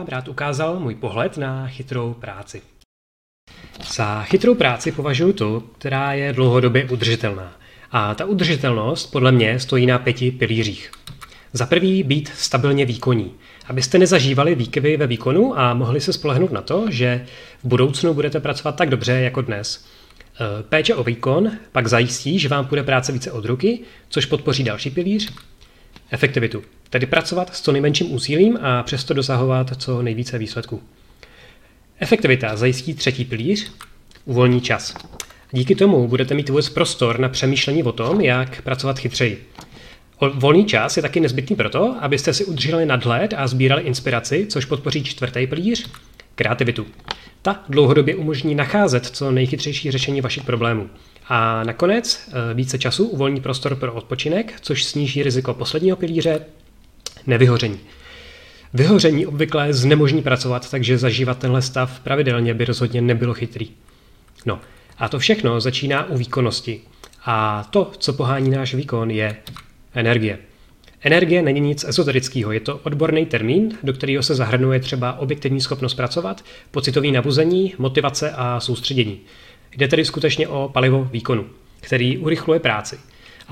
Vám rád ukázal můj pohled na chytrou práci. Za chytrou práci považuji tu, která je dlouhodobě udržitelná. A ta udržitelnost podle mě stojí na pěti pilířích. Za prvý být stabilně výkonní, abyste nezažívali výkyvy ve výkonu a mohli se spolehnout na to, že v budoucnu budete pracovat tak dobře jako dnes. E, péče o výkon pak zajistí, že vám půjde práce více od ruky, což podpoří další pilíř, efektivitu, tedy pracovat s co nejmenším úsilím a přesto dosahovat co nejvíce výsledků. Efektivita zajistí třetí pilíř, uvolní čas. Díky tomu budete mít vůbec prostor na přemýšlení o tom, jak pracovat chytřeji. Volný čas je taky nezbytný proto, abyste si udrželi nadhled a sbírali inspiraci, což podpoří čtvrtý pilíř, kreativitu. Ta dlouhodobě umožní nacházet co nejchytřejší řešení vašich problémů. A nakonec eh, více času uvolní prostor pro odpočinek, což sníží riziko posledního pilíře, nevyhoření. Vyhoření obvykle znemožní pracovat, takže zažívat tenhle stav pravidelně by rozhodně nebylo chytrý. No, a to všechno začíná u výkonnosti. A to, co pohání náš výkon, je energie. Energie není nic ezoterického, je to odborný termín, do kterého se zahrnuje třeba objektivní schopnost pracovat, pocitový nabuzení, motivace a soustředění. Jde tedy skutečně o palivo výkonu, který urychluje práci.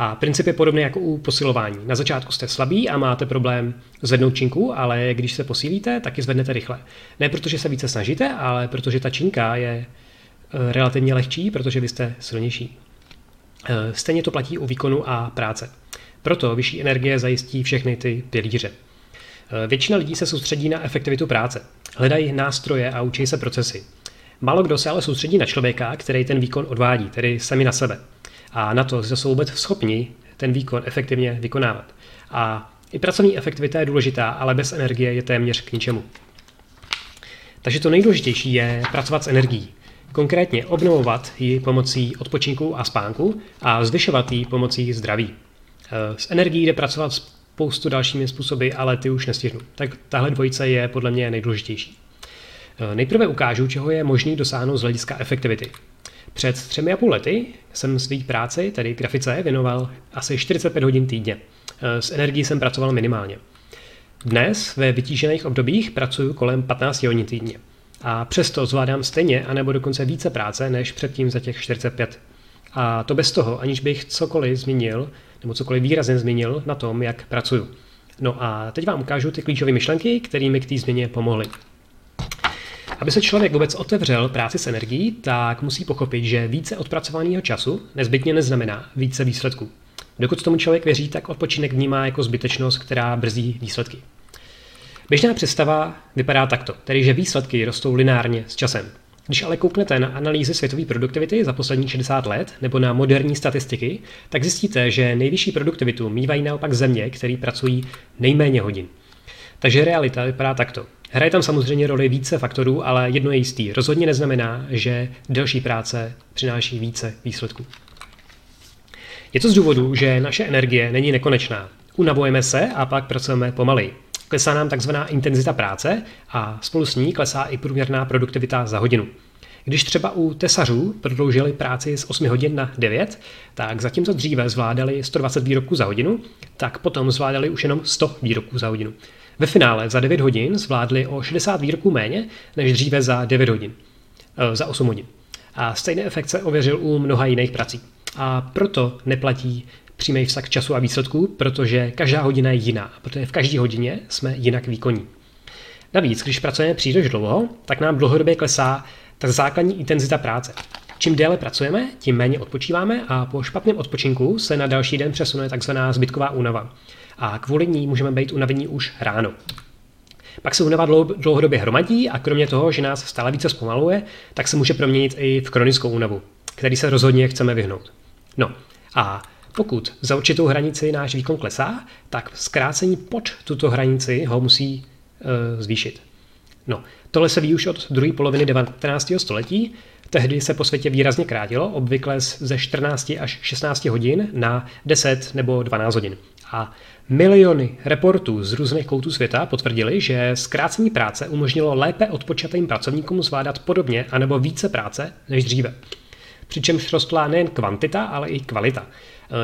A princip je podobný jako u posilování. Na začátku jste slabí a máte problém zvednout činku, ale když se posílíte, tak ji zvednete rychle. Ne protože se více snažíte, ale protože ta činka je eh, relativně lehčí, protože vy jste silnější. Eh, stejně to platí u výkonu a práce. Proto vyšší energie zajistí všechny ty pilíře. Eh, většina lidí se soustředí na efektivitu práce. Hledají nástroje a učí se procesy. Málo kdo se ale soustředí na člověka, který ten výkon odvádí, tedy sami na sebe. A na to, že jsou vůbec schopni ten výkon efektivně vykonávat. A i pracovní efektivita je důležitá, ale bez energie je téměř k ničemu. Takže to nejdůležitější je pracovat s energií. Konkrétně obnovovat ji pomocí odpočinku a spánku a zvyšovat ji pomocí zdraví. Eh, s energií jde pracovat spoustu dalšími způsoby, ale ty už nestihnu. Tak tahle dvojice je podle mě nejdůležitější. Eh, nejprve ukážu, čeho je možný dosáhnout z hlediska efektivity. Před třemi a půl lety jsem svý práci, tedy grafice, věnoval asi 45 hodin týdně. Eh, s energií jsem pracoval minimálně. Dnes ve vytížených obdobích pracuji kolem 15 hodin týdně. A přesto zvládám stejně, anebo dokonce více práce, než předtím za těch 45. A to bez toho, aniž bych cokoliv změnil, nebo cokoliv výrazně změnil na tom, jak pracuju. No a teď vám ukážu ty klíčové myšlenky, které mi k té změně pomohly. Aby se člověk vůbec otevřel práci s energií, tak musí pochopit, že více odpracovaného času nezbytně neznamená více výsledků. Dokud tomu člověk věří, tak odpočinek vnímá jako zbytečnost, která brzdí výsledky. Běžná představa vypadá takto, tedy že výsledky rostou lineárně s časem. Když ale kouknete na analýzy světové produktivity za poslední 60 let nebo na moderní statistiky, tak zjistíte, že nejvyšší produktivitu mývají naopak země, které pracují nejméně hodin. Takže realita vypadá takto. Hraje tam samozřejmě roli více faktorů, ale jedno je jistý. Rozhodně neznamená, že delší práce přináší více výsledků. Je to z důvodu, že naše energie není nekonečná. Unavujeme se a pak pracujeme pomaleji. Klesá nám takzvaná intenzita práce a spolu s ní klesá i průměrná produktivita za hodinu. Když třeba u tesařů prodloužili práci z 8 hodin na 9, tak zatímco dříve zvládali 120 výrobků za hodinu, tak potom zvládali už jenom 100 výrobků za hodinu. Ve finále za 9 hodin zvládli o 60 výroků méně než dříve za 9 hodin, eh, za 8 hodin. A stejný efekt se ověřil u mnoha jiných prací. A proto neplatí přímý vztah času a výsledků, protože každá hodina je jiná, protože v každé hodině jsme jinak výkonní. Navíc, když pracujeme příliš dlouho, tak nám dlouhodobě klesá ta základní intenzita práce. Čím déle pracujeme, tím méně odpočíváme a po špatném odpočinku se na další den přesune takzvaná zbytková únava a kvůli ní můžeme být unavení už ráno. Pak se únava dlouhodobě hromadí a kromě toho, že nás stále více zpomaluje, tak se může proměnit i v chronickou únavu, který se rozhodně chceme vyhnout. No a pokud za určitou hranici náš výkon klesá, tak zkrácení pod tuto hranici ho musí e, zvýšit. No, tohle se ví už od druhé poloviny 19. století. Tehdy se po světě výrazně krátilo, obvykle ze 14 až 16 hodin na 10 nebo 12 hodin. A miliony reportů z různých koutů světa potvrdili, že zkrácení práce umožnilo lépe odpočatým pracovníkům zvládat podobně anebo více práce než dříve. Přičemž rostla nejen kvantita, ale i kvalita.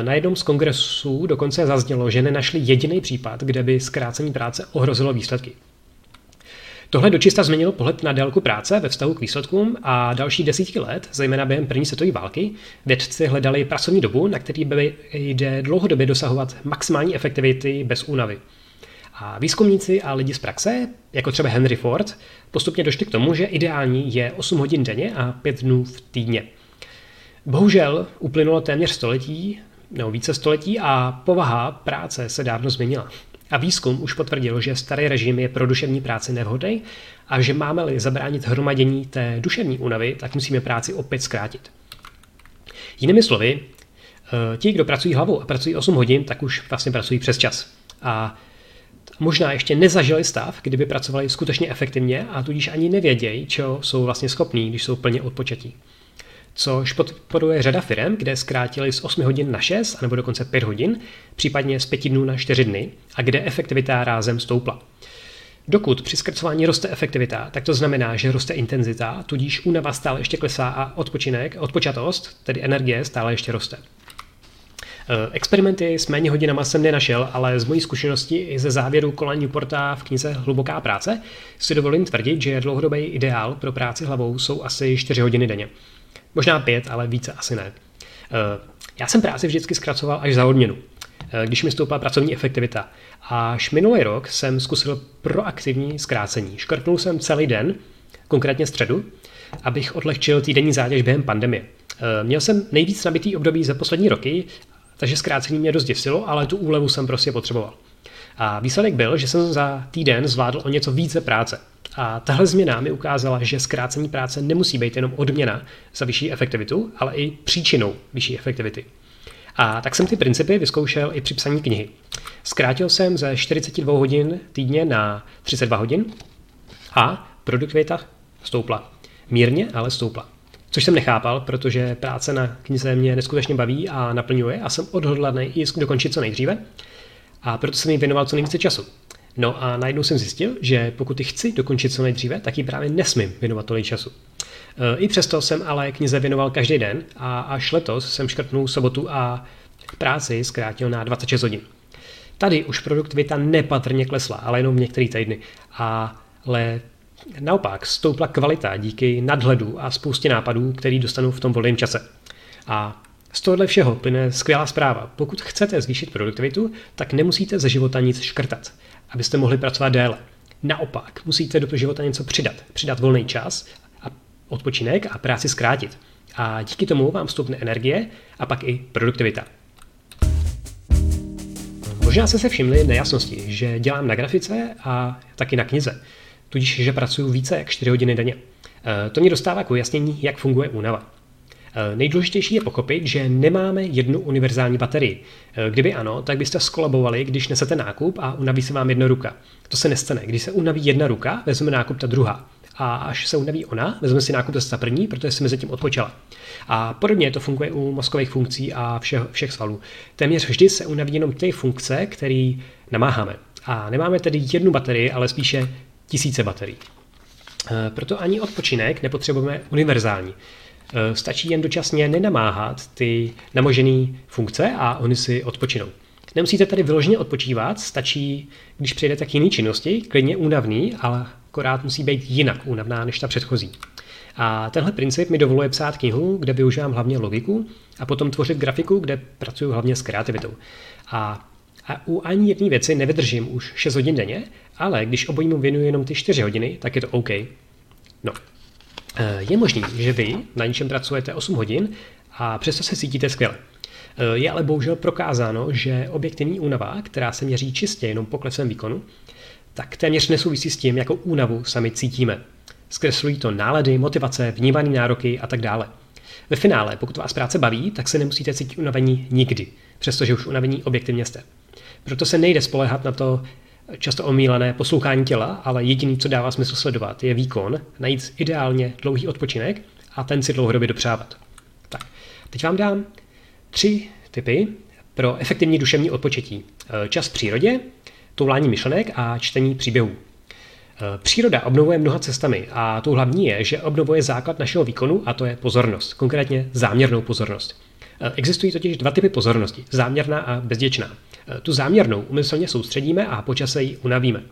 Na jednom z kongresů dokonce zaznělo, že nenašli jediný případ, kde by zkrácení práce ohrozilo výsledky. Tohle dočista změnilo pohled na délku práce ve vztahu k výsledkům a další desítky let, zejména během první světové války, vědci hledali pracovní dobu, na který by jde dlouhodobě dosahovat maximální efektivity bez únavy. A výzkumníci a lidi z praxe, jako třeba Henry Ford, postupně došli k tomu, že ideální je 8 hodin denně a 5 dnů v týdně. Bohužel uplynulo téměř století, nebo více století a povaha práce se dávno změnila. A výzkum už potvrdil, že starý režim je pro duševní práci nevhodný a že máme-li zabránit hromadění té duševní únavy, tak musíme práci opět zkrátit. Jinými slovy, eh, ti, kdo pracují hlavou a pracují 8 hodin, tak už vlastně pracují přes čas. A možná ještě nezažili stav, kdyby pracovali skutečně efektivně a tudíž ani nevědějí, čeho jsou vlastně schopní, když jsou plně odpočatí což podporuje řada firm, kde zkrátili z 8 hodin na 6 nebo dokonce 5 hodin, případně z 5 dnů na 4 dny a kde efektivita rázem stoupla. Dokud při zkracování roste efektivita, tak to znamená, že roste intenzita, tudíž únava stále ještě klesá a odpočinek, odpočatost, tedy energie, stále ještě roste. Eh, experimenty s méně hodinama jsem nenašel, ale z mojí zkušenosti i ze závěru kolení porta v knize Hluboká práce si dovolím tvrdit, že dlouhodobý ideál pro práci hlavou jsou asi 4 hodiny denně. Možná pět, ale více asi ne. Eh, já jsem práci vždycky zkracoval až za odměnu, eh, když mi stoupla pracovní efektivita. Až minulý rok jsem zkusil proaktivní zkrácení. Škrtnul jsem celý den, konkrétně středu, abych odlehčil týdenní zátěž během pandemie. Eh, měl jsem nejvíc nabitý období za poslední roky, takže zkrácení mě dost děsilo, ale tu úlevu jsem prostě potřeboval. A výsledek byl, že jsem za týden zvládl o něco více práce. A tahle změna mi ukázala, že zkrácení práce nemusí být jenom odměna za vyšší efektivitu, ale i příčinou vyšší efektivity. A tak jsem ty principy vyzkoušel i při psaní knihy. Zkrátil jsem ze 42 hodin týdně na 32 hodin a produktivita stoupla. Mírně, ale stoupla. Což jsem nechápal, protože práce na knize mě neskutečně baví a naplňuje a jsem odhodlaný ji dokončit co nejdříve. A proto jsem jí věnoval co nejvíce času. No a najednou jsem zjistil, že pokud ji chci dokončit co nejdříve, tak ji právě nesmím věnovat tolik času. E, I přesto jsem ale knize věnoval každý den a až letos jsem škrtnul sobotu a práci zkrátil na 26 hodin. Tady už produktivita nepatrně klesla, ale jenom v některé týdny. Ale naopak stoupla kvalita díky nadhledu a spoustě nápadů, který dostanu v tom volném čase. A z tohohle všeho plyne skvělá zpráva. Pokud chcete zvýšit produktivitu, tak nemusíte ze života nic škrtat abyste mohli pracovat déle. Naopak, musíte do života něco přidat. Přidat volný čas a odpočinek a práci zkrátit. A díky tomu vám vstupne energie a pak i produktivita. Možná jste se všimli nejasnosti, že dělám na grafice a taky na knize, tudíž že pracuji více jak 4 hodiny denně. E, to mě dostává k ujasnění, jak funguje únava. Eh, nejdůležitější je pochopit, že nemáme jednu univerzální baterii. Eh, kdyby ano, tak byste skolabovali, když nesete nákup a unaví se vám jedna ruka. To se nestane. Když se unaví jedna ruka, vezme nákup ta druhá. A až se unaví ona, vezme si nákup ta první, protože si mezi tím odpočala. A podobně to funguje u mozkových funkcí a všech, všech svalů. Téměř vždy se unaví jenom ty funkce, které namáháme. A nemáme tedy jednu baterii, ale spíše tisíce baterií. Eh, proto ani odpočinek nepotřebujeme univerzální. Eh, stačí jen dočasně nenamáhat ty namožené funkce a oni si odpočinou. Nemusíte tady vyloženě odpočívat, stačí, když přijdete k jiné činnosti, klidně únavný, ale akorát musí být jinak únavná než ta předchozí. A tenhle princip mi dovoluje psát knihu, kde využívám hlavně logiku a potom tvořit grafiku, kde pracuji hlavně s kreativitou. A, a u ani jedné věci nevydržím už 6 hodin denně, ale když obojímu věnuji jenom ty 4 hodiny, tak je to OK. No, je možný, že vy na něčem pracujete 8 hodin a přesto se cítíte skvěle. Eh, je ale bohužel prokázáno, že objektivní únava, která se měří čistě jenom poklesem výkonu, tak téměř nesouvisí s tím, jakou únavu sami cítíme. Zkreslují to nálady, motivace, vnímané nároky a tak dále. Ve finále, pokud vás práce baví, tak se nemusíte cítit unavení nikdy, přestože už unavení objektivně jste. Proto se nejde spolehat na to, často omílané poslouchání těla, ale jediný, co dává smysl sledovat, je výkon, najít ideálně dlouhý odpočinek a ten si dlouhodobě dopřávat. Tak, teď vám dám tři typy pro efektivní duševní odpočetí. Eh, čas v přírodě, toulání myšlenek a čtení příběhů. Eh, příroda obnovuje mnoha cestami a tou hlavní je, že obnovuje základ našeho výkonu a to je pozornost, konkrétně záměrnou pozornost. Eh, existují totiž dva typy pozornosti, záměrná a bezděčná. Eh, tu záměrnou umyslně soustředíme a počase ji unavíme.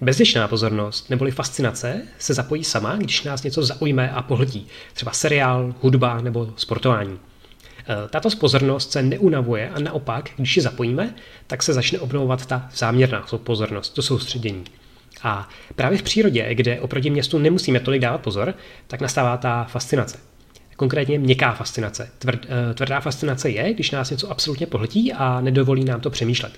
Bezděčná pozornost neboli fascinace se zapojí sama, když nás něco zaujme a pohltí, třeba seriál, hudba nebo sportování. E, tato pozornost se neunavuje a naopak, když ji zapojíme, tak se začne obnovovat ta záměrná pozornost, to soustředění. A právě v přírodě, kde oproti městu nemusíme tolik dávat pozor, tak nastává ta fascinace. Konkrétně měkká fascinace. Tvrd, eh, tvrdá fascinace je, když nás něco absolutně pohltí a nedovolí nám to přemýšlet.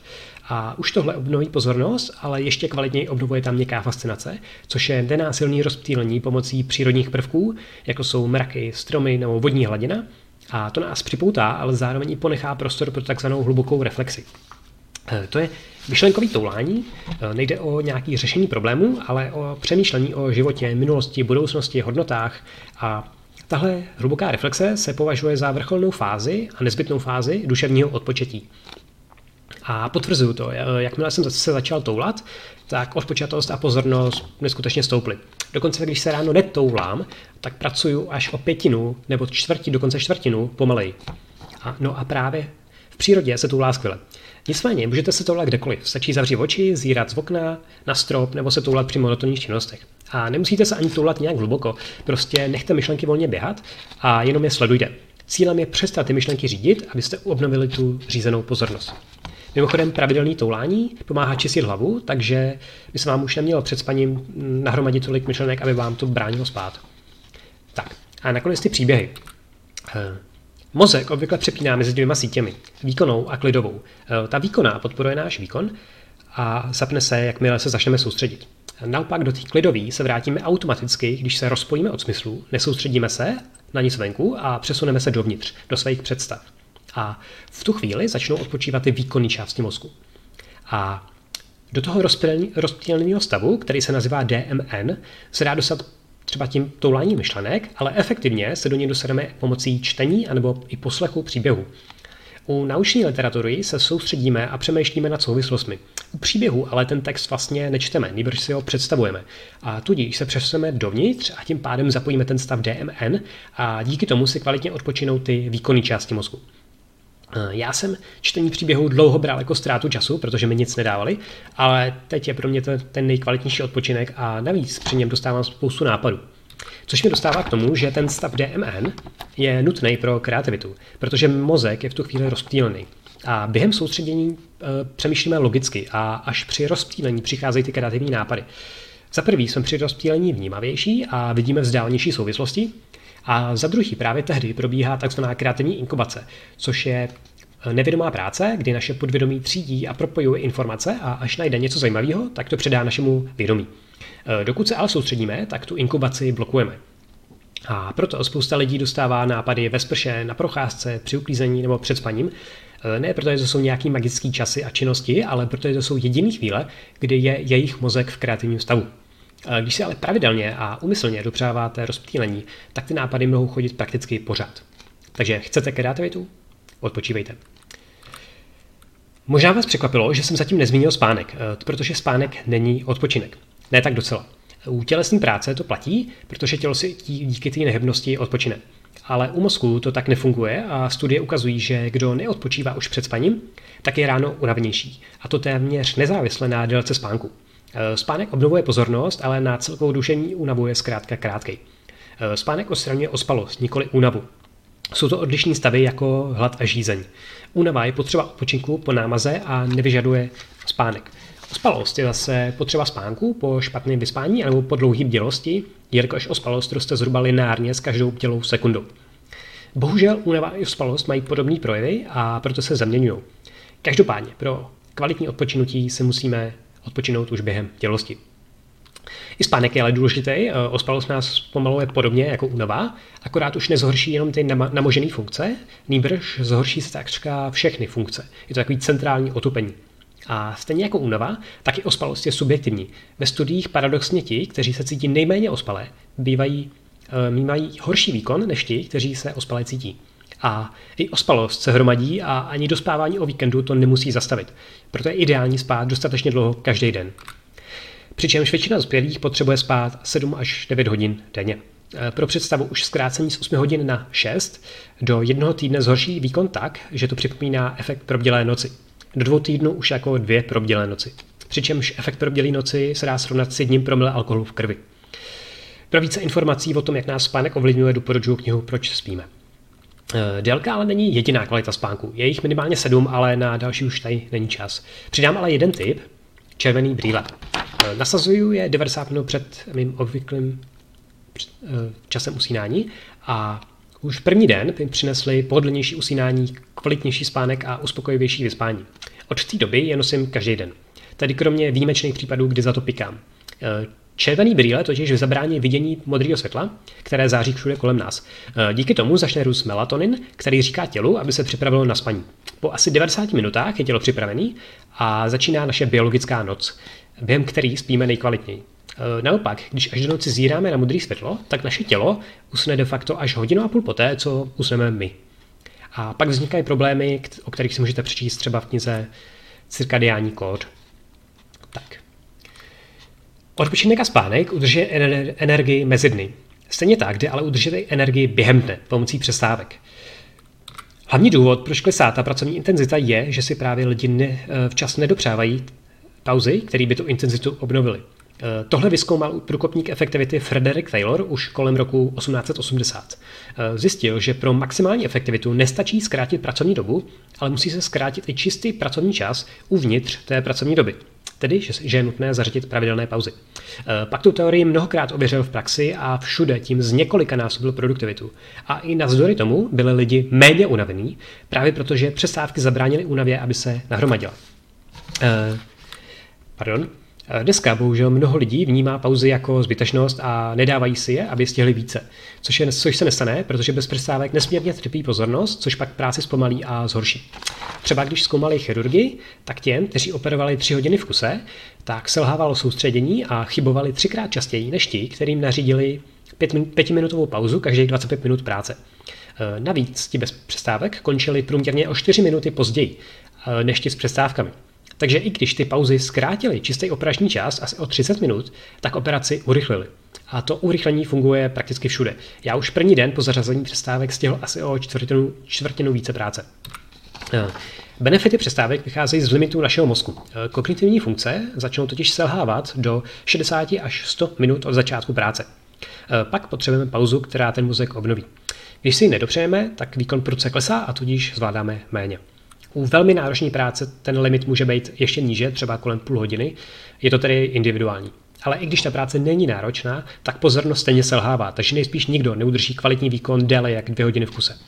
A už tohle obnoví pozornost, ale ještě kvalitněji obnovuje tam měkká fascinace, což je nenásilný rozptýlení pomocí přírodních prvků, jako jsou mraky, stromy nebo vodní hladina. A to nás připoutá, ale zároveň i ponechá prostor pro takzvanou hlubokou reflexi. Eh, to je myšlenkový toulání. Eh, nejde o nějaké řešení problémů, ale o přemýšlení o životě, minulosti, budoucnosti, hodnotách a Tahle hluboká reflexe se považuje za vrcholnou fázi a nezbytnou fázi duševního odpočetí. A potvrzuju to, jakmile jsem se začal toulat, tak odpočatost a pozornost neskutečně stouply. Dokonce, když se ráno netoulám, tak pracuju až o pětinu nebo čtvrtí, dokonce čtvrtinu pomalej. A, no a právě v přírodě se toulá skvěle. Nicméně, můžete se toulat kdekoliv. Stačí zavřít oči, zírat z okna, na strop nebo se toulat při monotonních činnostech. A nemusíte se ani toulat nějak hluboko, prostě nechte myšlenky volně běhat a jenom je sledujte. Cílem je přestat ty myšlenky řídit, abyste obnovili tu řízenou pozornost. Mimochodem pravidelný toulání pomáhá čistit hlavu, takže by se vám už nemělo před spaním nahromadit tolik myšlenek, aby vám to bránilo spát. Tak, a nakonec ty příběhy. Mozek obvykle přepíná mezi dvěma sítěmi, výkonnou a klidovou. Eh, ta výkonná podporuje náš výkon a zapne se, jakmile se začneme soustředit. Naopak do té klidové se vrátíme automaticky, když se rozpojíme od smyslu, nesoustředíme se na nic venku a přesuneme se dovnitř, do svých představ. A v tu chvíli začnou odpočívat ty výkonné části mozku. A do toho rozptýleného stavu, který se nazývá DMN, se dá dostat třeba tím touláním myšlenek, ale efektivně se do něj dostaneme pomocí čtení anebo i poslechu příběhu. U nauční literatury se soustředíme a přemýšlíme nad souvislostmi. U příběhu ale ten text vlastně nečteme, nebož si ho představujeme. A tudíž se přesuneme dovnitř a tím pádem zapojíme ten stav DMN a díky tomu si kvalitně odpočinou ty výkonné části mozku. Já jsem čtení příběhu dlouho bral jako ztrátu času, protože mi nic nedávali, ale teď je pro mě to ten nejkvalitnější odpočinek a navíc při něm dostávám spoustu nápadů. Což mi dostává k tomu, že ten stav DMN je nutný pro kreativitu, protože mozek je v tu chvíli rozptýlený. A během soustředění e, přemýšlíme logicky a až při rozptýlení přicházejí ty kreativní nápady. Za prvý jsme při rozptýlení vnímavější a vidíme vzdálenější souvislosti, a za druhý právě tehdy probíhá tzv. kreativní inkubace, což je e, nevědomá práce, kdy naše podvědomí třídí a propojuje informace a až najde něco zajímavého, tak to předá našemu vědomí. Eh, dokud se ale soustředíme, tak tu inkubaci blokujeme. A proto spousta lidí dostává nápady ve sprše, na procházce, při uklízení nebo před spaním. Eh, ne protože to jsou nějaký magické časy a činnosti, ale protože to jsou jediné chvíle, kdy je jejich mozek v kreativním stavu. Eh, když si ale pravidelně a umyslně dopřáváte rozptýlení, tak ty nápady mohou chodit prakticky pořád. Takže chcete kreativitu? Odpočívejte. Možná vás překvapilo, že jsem zatím nezmínil spánek, protože spánek není odpočinek. Ne tak docela. U tělesné práce to platí, protože tělo si díky té nehybnosti odpočine. Ale u mozku to tak nefunguje a studie ukazují, že kdo neodpočívá už před spaním, tak je ráno unavenější. A to téměř nezávisle na délce spánku. E, spánek obnovuje pozornost, ale na celkovou dušení únavu je zkrátka krátkej. E, spánek odstraňuje ospalost, nikoli únavu. Jsou to odlišní stavy jako hlad a žízeň. Únava je potřeba odpočinku po námaze a nevyžaduje spánek. Ospalost je zase potřeba spánku po špatném vyspání nebo po dlouhé bdělosti, jelikož ospalost roste zhruba lineárně s každou bdělou sekundou. Bohužel únava i ospalost mají podobné projevy a proto se zaměňují. Každopádně pro kvalitní odpočinutí se musíme odpočinout už během tělosti. I spánek je ale důležitý, ospalost nás pomaluje podobně jako únava, akorát už nezhorší jenom ty namožené funkce, nýbrž zhorší se takřka všechny funkce. Je to takový centrální otupení. A stejně jako únava, tak i ospalost je subjektivní. Ve studiích paradoxně ti, kteří se cítí nejméně ospalé, bývají, e, mají horší výkon než ti, kteří se ospalé cítí. A i ospalost se hromadí a ani dospávání o víkendu to nemusí zastavit. Proto je ideální spát dostatečně dlouho každý den. Přičemž většina dospělých potřebuje spát 7 až 9 hodin denně. E, pro představu už zkrácení z 8 hodin na 6 do jednoho týdne zhorší výkon tak, že to připomíná efekt probdělé noci do dvou týdnů už jako dvě probdělé noci. přičemž efekt bělé noci se dá srovnat s jedním promile alkoholu v krvi. Pro více informací o tom, jak nás spánek ovlivňuje, doporučuji knihu Proč spíme. Eh, délka ale není jediná kvalita spánku. Je jich minimálně sedm, ale na další už tady není čas. Přidám ale jeden tip, červený brýle. Eh, nasazuju je 90 minut před mým obvyklým eh, časem usínání a už první den mi přinesli pohodlnější usínání, kvalitnější spánek a uspokojivější vyspání. Od té doby je nosím každý den. Tedy kromě výjimečných případů, kdy za to pikám. Červený brýle totiž zabrání vidění modrého světla, které září všude kolem nás. E, díky tomu začne růst melatonin, který říká tělu, aby se připravilo na spaní. Po asi 90 minutách je tělo připravený a začíná naše biologická noc, během který spíme nejkvalitněji. E, naopak, když až do noci zíráme na modré světlo, tak naše tělo usne de facto až hodinu a půl poté, co usneme my. A pak vznikají problémy, o kterých si můžete přečíst třeba v knize Cirkadiální kód. Tak. Odpočinek a spánek udržuje energii mezi dny. Stejně tak jde ale udržet energii během dne pomocí přestávek. Hlavní důvod, proč klesá ta pracovní intenzita, je, že si právě lidi ne, eh, včas nedopřávají pauzy, které by tu intenzitu obnovily. Eh, tohle vyskoumal průkopník efektivity Frederick Taylor už kolem roku 1880. Eh, zjistil, že pro maximální efektivitu nestačí zkrátit pracovní dobu, ale musí se zkrátit i čistý pracovní čas uvnitř té pracovní doby tedy že je nutné zařadit pravidelné pauzy. Eh, pak tu teorii mnohokrát ověřil v praxi a všude tím z několika násobil produktivitu. A i navzdory tomu byli lidi méně unavení, právě protože přestávky zabránily únavě, aby se nahromadila. Eh, pardon. Dneska bohužel mnoho lidí vnímá pauzy jako zbytečnost a nedávají si je, aby stihli více. Což, je, což se nestane, protože bez přestávek nesmírně trpí pozornost, což pak práci zpomalí a zhorší. Třeba když zkoumali chirurgii, tak těm, kteří operovali tři hodiny v kuse, tak selhávalo soustředění a chybovali třikrát častěji než ti, kterým nařídili pětiminutovou pauzu každých 25 minut práce. E, navíc ti bez přestávek končili průměrně o 4 minuty později e, než ti s přestávkami. Takže i když ty pauzy zkrátily čistý operační čas asi o 30 minut, tak operaci urychlili. A to urychlení funguje prakticky všude. Já už první den po zařazení přestávek stihl asi o čtvrtinu, čtvrtinu více práce. Eh, benefity přestávek vycházejí z limitů našeho mozku. Eh, kognitivní funkce začnou totiž selhávat do 60 až 100 minut od začátku práce. Eh, pak potřebujeme pauzu, která ten mozek obnoví. Když si ji nedopřejeme, tak výkon prudce klesá a tudíž zvládáme méně. U velmi náročné práce ten limit může být ještě níže, třeba kolem půl hodiny. Je to tedy individuální. Ale i když ta práce není náročná, tak pozornost stejně selhává, takže nejspíš nikdo neudrží kvalitní výkon déle jak dvě hodiny v kuse.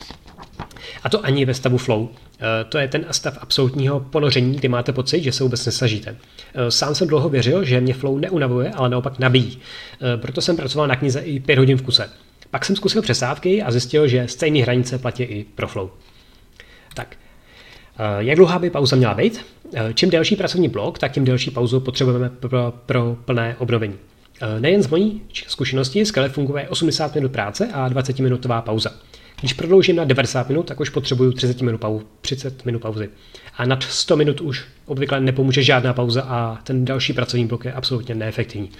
A to ani ve stavu flow. Eh, to je ten stav absolutního ponoření, kdy máte pocit, že se vůbec nesažíte. Eh, sám jsem dlouho věřil, že mě flow neunavuje, ale naopak nabíjí. Eh, proto jsem pracoval na knize i 5 hodin v kuse. Pak jsem zkusil přesávky a zjistil, že stejné hranice platí i pro flow. Tak, jak dlouhá by pauza měla být? Čím delší pracovní blok, tak tím delší pauzu potřebujeme pro, pro plné obnovení. Nejen z mojí zkušenosti skvěle funguje 80 minut práce a 20 minutová pauza. Když prodloužím na 90 minut, tak už potřebuju 30 minut, pau, 30 minut pauzy. A nad 100 minut už obvykle nepomůže žádná pauza a ten další pracovní blok je absolutně neefektivní.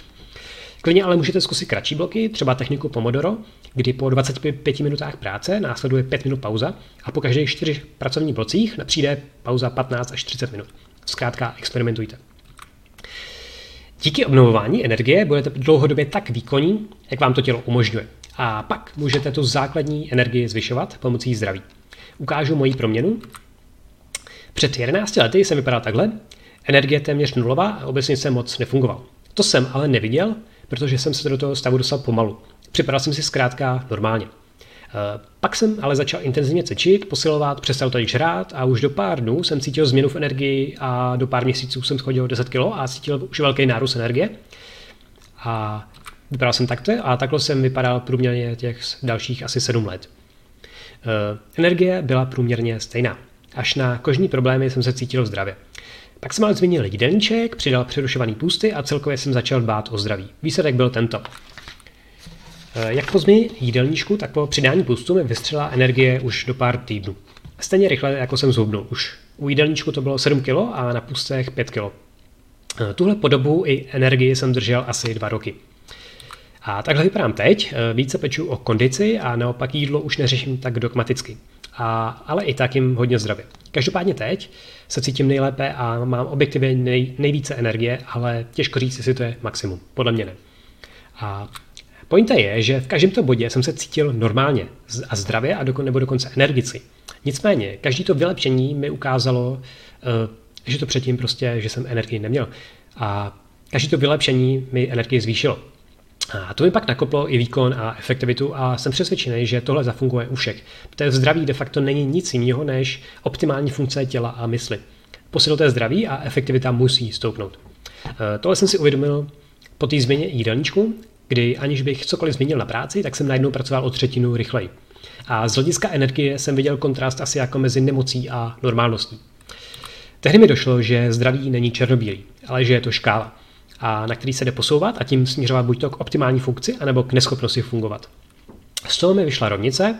Klidně ale můžete zkusit kratší bloky, třeba techniku Pomodoro, kdy po 25 minutách práce následuje 5 minut pauza a po každých 4 pracovních blocích přijde pauza 15 až 30 minut. Zkrátka experimentujte. Díky obnovování energie budete dlouhodobě tak výkonní, jak vám to tělo umožňuje. A pak můžete tu základní energii zvyšovat pomocí zdraví. Ukážu moji proměnu. Před 11 lety jsem vypadal takhle. Energie téměř nulová a obecně jsem moc nefungoval. To jsem ale neviděl, protože jsem se do toho stavu dostal pomalu. Připadal jsem si zkrátka normálně. Eh, pak jsem ale začal intenzivně cvičit, posilovat, přestal to žrát a už do pár dnů jsem cítil změnu v energii a do pár měsíců jsem schodil 10 kg a cítil už velký nárůst energie. A Vypadal jsem takto a takhle jsem vypadal průměrně těch dalších asi 7 let. Eh, energie byla průměrně stejná. Až na kožní problémy jsem se cítil zdravě. Ale změnil jídelníček, přidal přerušovaný půsty a celkově jsem začal dbát o zdraví. Výsledek byl tento. Eh, jak po změně jídelníčku, tak po přidání půstu mi vystřela energie už do pár týdnů. Stejně rychle, jako jsem zhubnul. Už u jídelníčku to bylo 7 kg a na půstech 5 kg. Eh, tuhle podobu i energii jsem držel asi dva roky. A takhle vypadám teď, eh, více peču o kondici a naopak jídlo už neřeším tak dogmaticky. A, ale i tak jim hodně zdravě. Každopádně teď se cítím nejlépe a mám objektivně nej, nejvíce energie, ale těžko říct, jestli to je maximum. Podle mě ne. A pointa je, že v každém tom bodě jsem se cítil normálně a zdravě a doko, nebo dokonce energicky. Nicméně, každý to vylepšení mi ukázalo, eh, že to předtím prostě, že jsem energii neměl. A každý to vylepšení mi energii zvýšilo. A to mi pak nakoplo i výkon a efektivitu a jsem přesvědčený, že tohle zafunguje u všech. Protože zdraví de facto není nic jiného než optimální funkce těla a mysli. Posiloté zdraví a efektivita musí stoupnout. E, tohle jsem si uvědomil po té změně jídelníčku, kdy aniž bych cokoliv změnil na práci, tak jsem najednou pracoval o třetinu rychleji. A z hlediska energie jsem viděl kontrast asi jako mezi nemocí a normálností. Tehdy mi došlo, že zdraví není černobílý, ale že je to škála a na který se jde posouvat a tím směřovat buď to k optimální funkci, anebo k neschopnosti fungovat. Z toho mi vyšla rovnice,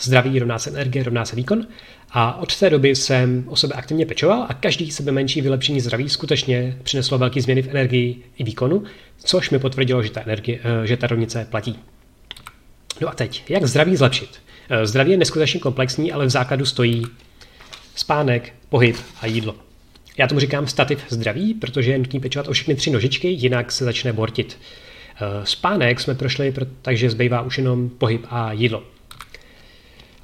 zdraví rovná se energie, rovná se výkon a od té doby jsem o sebe aktivně pečoval a každý sebe menší vylepšení zdraví skutečně přineslo velké změny v energii i výkonu, což mi potvrdilo, že ta, energie, eh, že ta rovnice platí. No a teď, jak zdraví zlepšit? Eh, zdraví je neskutečně komplexní, ale v základu stojí spánek, pohyb a jídlo. Já tomu říkám stativ zdraví, protože je nutný pečovat o všechny tři nožičky, jinak se začne bortit. Eh, spánek jsme prošli, takže zbývá už jenom pohyb a jídlo.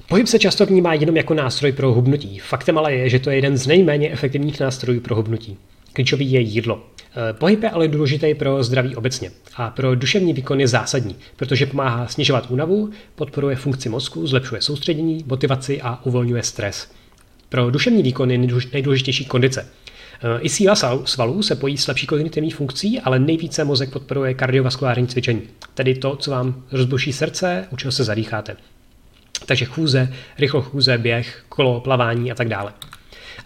Pohyb se často vnímá jenom jako nástroj pro hubnutí. Faktem ale je, že to je jeden z nejméně efektivních nástrojů pro hubnutí. Klíčový je jídlo. Eh, pohyb je ale důležitý pro zdraví obecně a pro duševní výkon je zásadní, protože pomáhá snižovat únavu, podporuje funkci mozku, zlepšuje soustředění, motivaci a uvolňuje stres. Pro duševní výkon je nejdůležitější kondice. Eh, I síla svalů se pojí s lepší kognitivní funkcí, ale nejvíce mozek podporuje kardiovaskulární cvičení, tedy to, co vám rozbuší srdce, u čeho se zadýcháte. Takže chůze, rychlo chůze, běh, kolo, plavání a tak dále.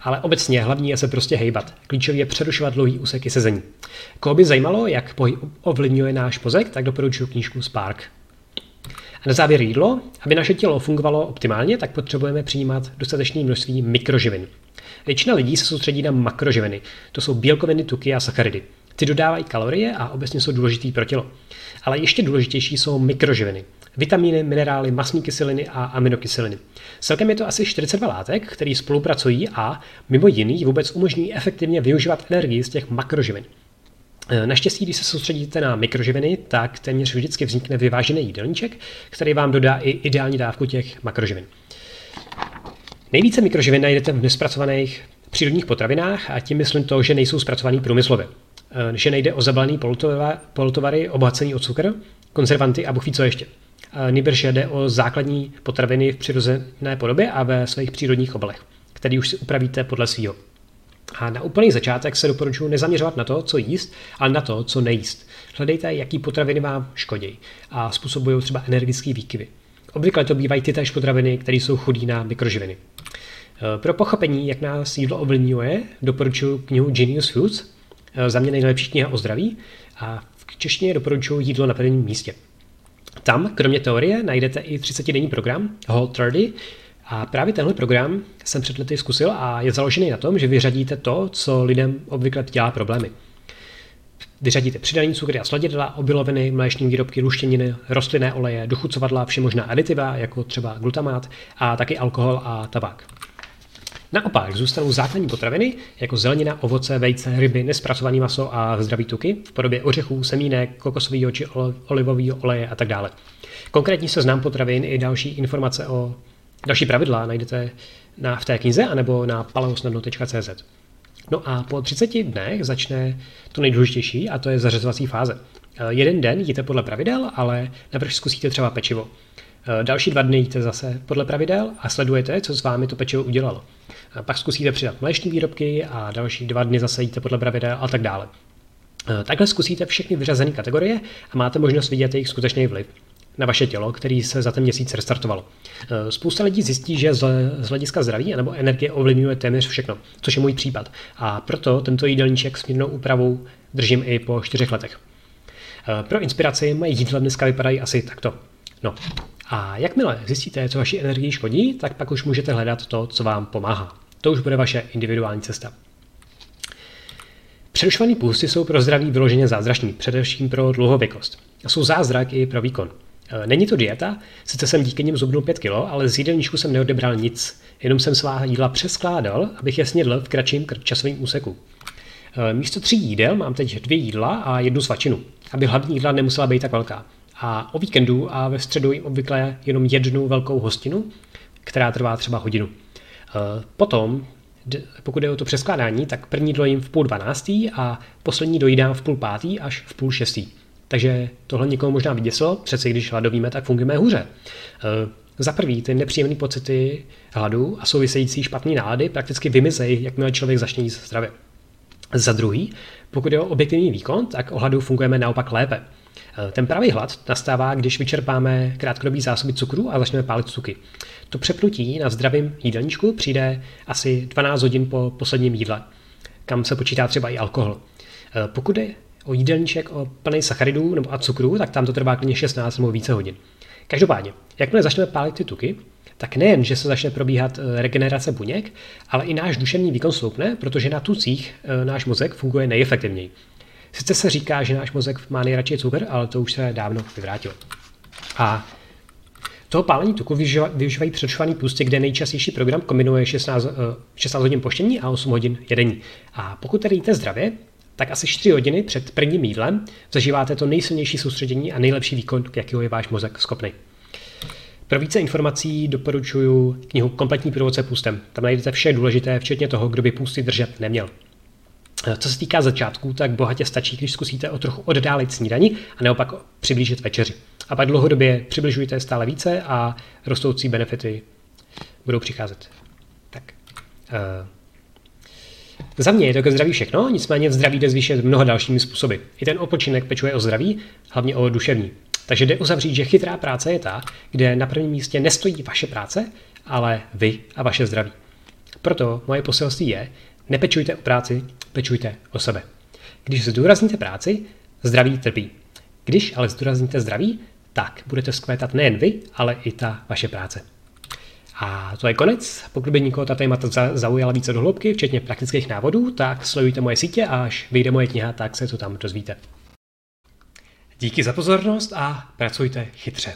Ale obecně hlavní je se prostě hejbat. Klíčový je přerušovat dlouhý úseky sezení. Koho by zajímalo, jak pohyb ovlivňuje náš mozek, tak doporučuji knížku Spark. A na závěr jídlo. Aby naše tělo fungovalo optimálně, tak potřebujeme přijímat dostatečné množství mikroživin. Většina lidí se soustředí na makroživiny. To jsou bílkoviny, tuky a sacharidy. Ty dodávají kalorie a obecně jsou důležitý pro tělo. Ale ještě důležitější jsou mikroživiny. Vitamíny, minerály, masní kyseliny a aminokyseliny. Celkem je to asi 42 látek, které spolupracují a mimo jiný vůbec umožňují efektivně využívat energii z těch makroživin. Eh, naštěstí, když se soustředíte na mikroživiny, tak téměř vždycky vznikne vyvážený jídelníček, který vám dodá i ideální dávku těch makroživin. Nejvíce mikroživin najdete v nespracovaných přírodních potravinách a tím myslím to, že nejsou zpracovaný průmyslově. Eh, že nejde o zabalený polotovary obohacený o cukr, konzervanty a buchví co ještě. Eh, Nýbrž jde o základní potraviny v přirozené podobě a ve svých přírodních obalech, který už si upravíte podle svého. A na úplný začátek se doporučuji nezaměřovat na to, co jíst, ale na to, co nejíst. Hledejte, jaký potraviny vám škodí a způsobují třeba energické výkyvy. Obvykle to bývají ty též potraviny, které jsou chudí na mikroživiny. E, pro pochopení, jak nás jídlo ovlivňuje, doporučuji knihu Genius Foods, e, za mě nejlepší kniha o zdraví, a v češtině doporučuji jídlo na prvním místě. Tam, kromě teorie, najdete i 30-denní program Whole 30, a právě tenhle program jsem před lety zkusil a je založený na tom, že vyřadíte to, co lidem obvykle dělá problémy. Vyřadíte přidaný cukry a sladidla, obiloviny, mléční výrobky, luštěniny, rostlinné oleje, dochucovadla, všemožná aditiva, jako třeba glutamát, a taky alkohol a tabák. Naopak zůstanou základní potraviny, jako zelenina, ovoce, vejce, ryby, nespracované maso a zdraví tuky v podobě ořechů, semínek, kokosového či olivového oleje a tak dále. Konkrétní seznam potravin i další informace o Další pravidla najdete na, v té knize anebo na paleosnadno.cz. No a po 30 dnech začne to nejdůležitější a to je zařazovací fáze. Eh, jeden den jíte podle pravidel, ale navrž zkusíte třeba pečivo. Eh, další dva dny jíte zase podle pravidel a sledujete, co s vámi to pečivo udělalo. Eh, pak zkusíte přidat mléční výrobky a další dva dny zase jíte podle pravidel a tak dále. Takhle zkusíte všechny vyřazené kategorie a máte možnost vidět jejich skutečný vliv na vaše tělo, který se za ten měsíc restartovalo. Eh, spousta lidí zjistí, že z hlediska zdraví nebo energie ovlivňuje téměř všechno, což je můj případ. A proto tento jídelníček s mírnou úpravou držím i po čtyřech letech. Eh, pro inspiraci moje jídla dneska vypadají asi takto. No, a jakmile zjistíte, co vaší energii škodí, tak pak už můžete hledat to, co vám pomáhá. To už bude vaše individuální cesta. Přerušované půsty jsou pro zdraví vyloženě zázrační, především pro dlouhověkost. A jsou zázrak i pro výkon. Není to dieta, sice jsem díky nim zubnul 5 kg, ale z jídelníčku jsem neodebral nic, jenom jsem svá jídla přeskládal, abych je snědl v kratším časovém úseku. Místo tří jídel mám teď dvě jídla a jednu svačinu, aby hlavní jídla nemusela být tak velká. A o víkendu a ve středu jim obvykle jenom jednu velkou hostinu, která trvá třeba hodinu. Potom pokud je o to přeskládání, tak první dojím v půl dvanáctý a poslední dojídám v půl pátý až v půl šestý. Takže tohle někoho možná vyděsilo, přece když hladovíme, tak fungujeme hůře. Eh, za prvý, ty nepříjemné pocity hladu a související špatné nálady prakticky vymizejí, jakmile člověk začne jíst zdravě. Za druhý, pokud je o objektivní výkon, tak o hladu fungujeme naopak lépe. Eh, ten pravý hlad nastává, když vyčerpáme krátkodobý zásoby cukru a začneme pálit cuky. To přepnutí na zdravém jídelníčku přijde asi 12 hodin po posledním jídle, kam se počítá třeba i alkohol. Eh, pokud je o jídelníček o plný sacharidů nebo a cukru, tak tam to trvá klidně 16 nebo více hodin. Každopádně, jakmile začneme pálit ty tuky, tak nejen, že se začne probíhat eh, regenerace buněk, ale i náš duševní výkon sloupne, protože na tucích náš mozek funguje nejefektivněji. Sice se říká, že náš mozek má nejradši cukr, ale to už se dávno vyvrátilo. A toho pálení tuku využívají přerušovaný půstě, kde nejčastější program kombinuje 16, 16 eh, hodin poštění a 8 hodin jedení. A pokud tedy jíte zdravě, tak asi 4 hodiny před prvním jídlem zažíváte to nejsilnější soustředění a nejlepší výkon, jakého je váš mozek schopný. Pro více informací doporučuji knihu Kompletní průvodce půstem. Tam najdete vše důležité, včetně toho, kdo by půsty držet neměl. Co se týká začátku, tak bohatě stačí, když zkusíte o trochu oddálit snídani a naopak přiblížit večeři. A pak dlouhodobě přibližujte stále více a rostoucí benefity budou přicházet. Tak. Uh, za mě je to ke zdraví všechno, nicméně zdraví jde zvýšit mnoha dalšími způsoby. I ten odpočinek pečuje o zdraví, hlavně o duševní. Takže jde uzavřít, že chytrá práce je ta, kde na prvním místě nestojí vaše práce, ale vy a vaše zdraví. Proto moje poselství je, nepečujte o práci, pečujte o sebe. Když zdůrazníte práci, zdraví trpí. Když ale zdůrazníte zdraví, tak budete zkvétat nejen vy, ale i ta vaše práce. A to je konec. Pokud by někoho ta témata zaujala více do hloubky, včetně praktických návodů, tak sledujte moje sítě a až vyjde moje kniha, tak se to tam dozvíte. Díky za pozornost a pracujte chytře.